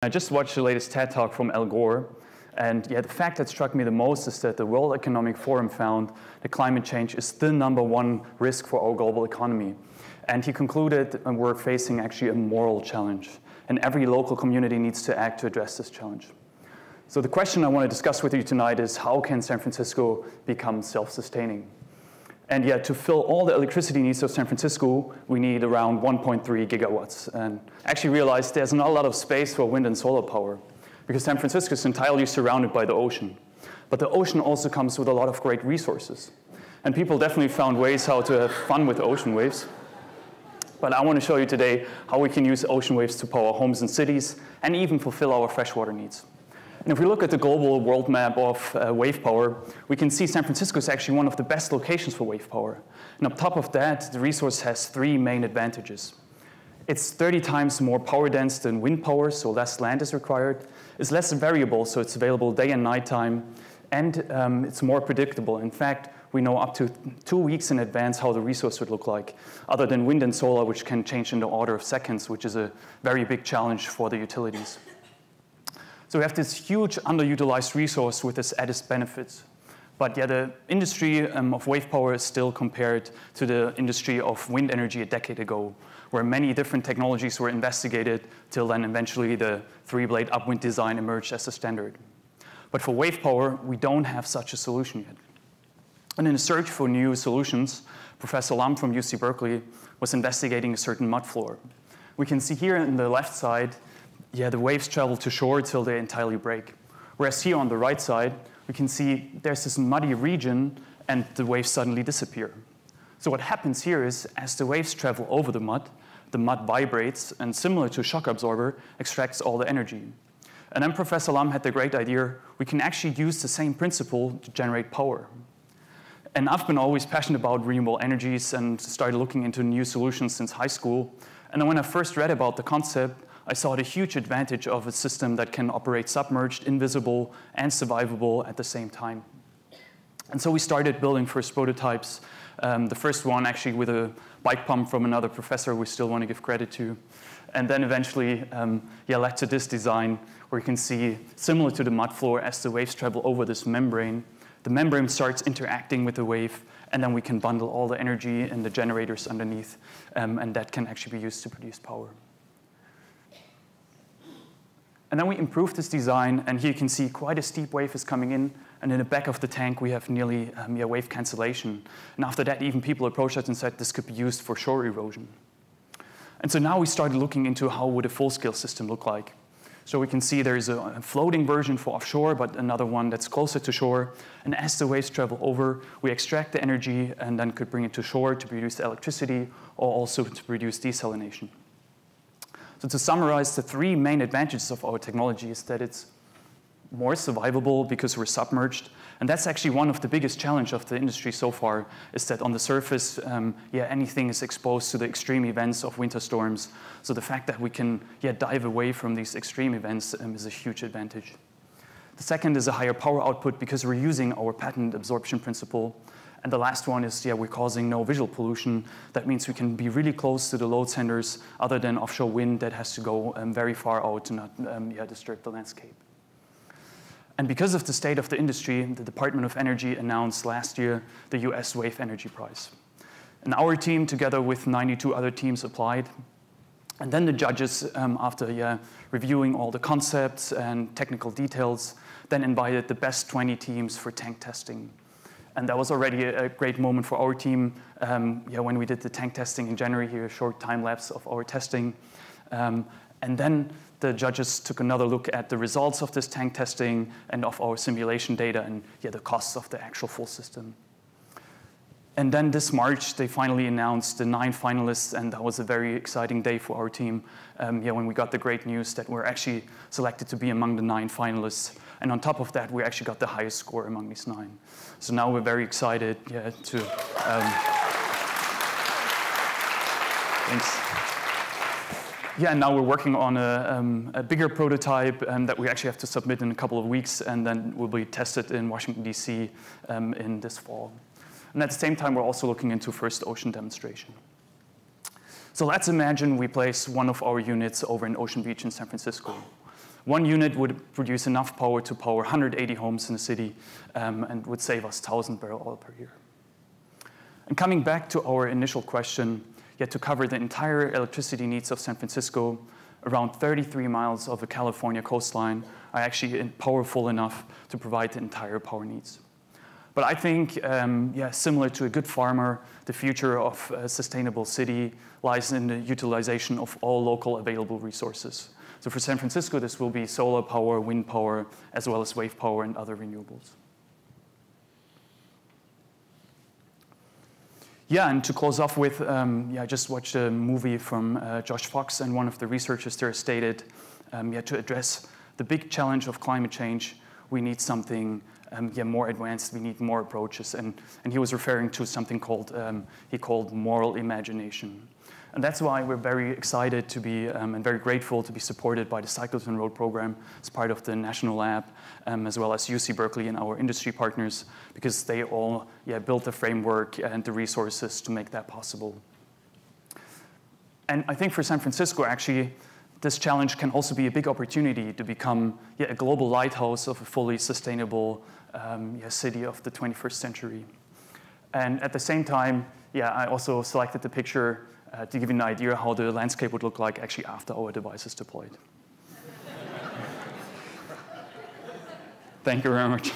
I just watched the latest TED Talk from Al Gore, and yeah, the fact that struck me the most is that the World Economic Forum found that climate change is the number one risk for our global economy. And he concluded that we're facing actually a moral challenge, and every local community needs to act to address this challenge. So the question I want to discuss with you tonight is how can San Francisco become self-sustaining? And yet, to fill all the electricity needs of San Francisco, we need around 1.3 gigawatts. And I actually realized there's not a lot of space for wind and solar power because San Francisco is entirely surrounded by the ocean. But the ocean also comes with a lot of great resources. And people definitely found ways how to have fun with ocean waves. But I want to show you today how we can use ocean waves to power homes and cities and even fulfill our freshwater needs. And if we look at the global world map of uh, wave power, we can see San Francisco is actually one of the best locations for wave power. And on top of that, the resource has three main advantages. It's 30 times more power dense than wind power, so less land is required. It's less variable, so it's available day and night time. And um, it's more predictable. In fact, we know up to two weeks in advance how the resource would look like, other than wind and solar, which can change in the order of seconds, which is a very big challenge for the utilities. So we have this huge underutilized resource with its added benefits. But yeah, the industry um, of wave power is still compared to the industry of wind energy a decade ago, where many different technologies were investigated till then eventually the three-blade upwind design emerged as a standard. But for wave power, we don't have such a solution yet. And in a search for new solutions, Professor Alam from UC Berkeley was investigating a certain mud floor. We can see here on the left side yeah, the waves travel to shore till they entirely break. Whereas here on the right side, we can see there's this muddy region and the waves suddenly disappear. So what happens here is as the waves travel over the mud, the mud vibrates and similar to a shock absorber, extracts all the energy. And then Professor Alam had the great idea, we can actually use the same principle to generate power. And I've been always passionate about renewable energies and started looking into new solutions since high school. And then when I first read about the concept, I saw the huge advantage of a system that can operate submerged, invisible, and survivable at the same time. And so we started building first prototypes. Um, the first one actually with a bike pump from another professor we still want to give credit to. And then eventually, um, yeah, led to this design where you can see, similar to the mud floor, as the waves travel over this membrane, the membrane starts interacting with the wave, and then we can bundle all the energy in the generators underneath, um, and that can actually be used to produce power. And then we improved this design, and here you can see quite a steep wave is coming in, and in the back of the tank we have nearly um, yeah, wave cancellation. And after that, even people approached us and said this could be used for shore erosion. And so now we started looking into how would a full-scale system look like. So we can see there's a floating version for offshore, but another one that's closer to shore. And as the waves travel over, we extract the energy and then could bring it to shore to produce electricity or also to produce desalination. So to summarize, the three main advantages of our technology is that it's more survivable because we're submerged. And that's actually one of the biggest challenges of the industry so far, is that on the surface, um, yeah, anything is exposed to the extreme events of winter storms. So the fact that we can yeah, dive away from these extreme events um, is a huge advantage. The second is a higher power output because we're using our patent absorption principle and the last one is, yeah, we're causing no visual pollution. That means we can be really close to the load centers other than offshore wind that has to go um, very far out to not um, yeah, disturb the landscape. And because of the state of the industry, the Department of Energy announced last year the US Wave Energy Prize. And our team, together with 92 other teams, applied. And then the judges, um, after yeah, reviewing all the concepts and technical details, then invited the best 20 teams for tank testing. And that was already a, a great moment for our team um, yeah, when we did the tank testing in January here, a short time lapse of our testing. Um, and then the judges took another look at the results of this tank testing and of our simulation data and yeah, the costs of the actual full system. And then this March, they finally announced the nine finalists, and that was a very exciting day for our team. Um, yeah, when we got the great news that we're actually selected to be among the nine finalists. And on top of that, we actually got the highest score among these nine. So now we're very excited yeah, to. Um, thanks. Yeah, and now we're working on a, um, a bigger prototype um, that we actually have to submit in a couple of weeks, and then will be tested in Washington, D.C. Um, in this fall. And at the same time, we're also looking into first ocean demonstration. So let's imagine we place one of our units over in Ocean Beach in San Francisco. one unit would produce enough power to power 180 homes in the city um, and would save us 1,000 barrel oil per year. And coming back to our initial question, yet to cover the entire electricity needs of San Francisco, around 33 miles of the California coastline are actually powerful enough to provide the entire power needs. But I think, um, yeah, similar to a good farmer, the future of a sustainable city lies in the utilization of all local available resources. So for San Francisco, this will be solar power, wind power, as well as wave power and other renewables. Yeah, and to close off with, um, yeah, I just watched a movie from uh, Josh Fox, and one of the researchers there stated, um, yeah, to address the big challenge of climate change, we need something um, yeah, more advanced, we need more approaches. And, and he was referring to something called, um, he called moral imagination. And that's why we're very excited to be um, and very grateful to be supported by the Cyclotron Road program as part of the National Lab, um, as well as UC Berkeley and our industry partners, because they all yeah, built the framework and the resources to make that possible. And I think for San Francisco, actually, this challenge can also be a big opportunity to become yeah, a global lighthouse of a fully sustainable um, yeah, city of the 21st century. And at the same time, yeah, I also selected the picture uh, to give you an idea how the landscape would look like actually after our device is deployed. Thank you very much.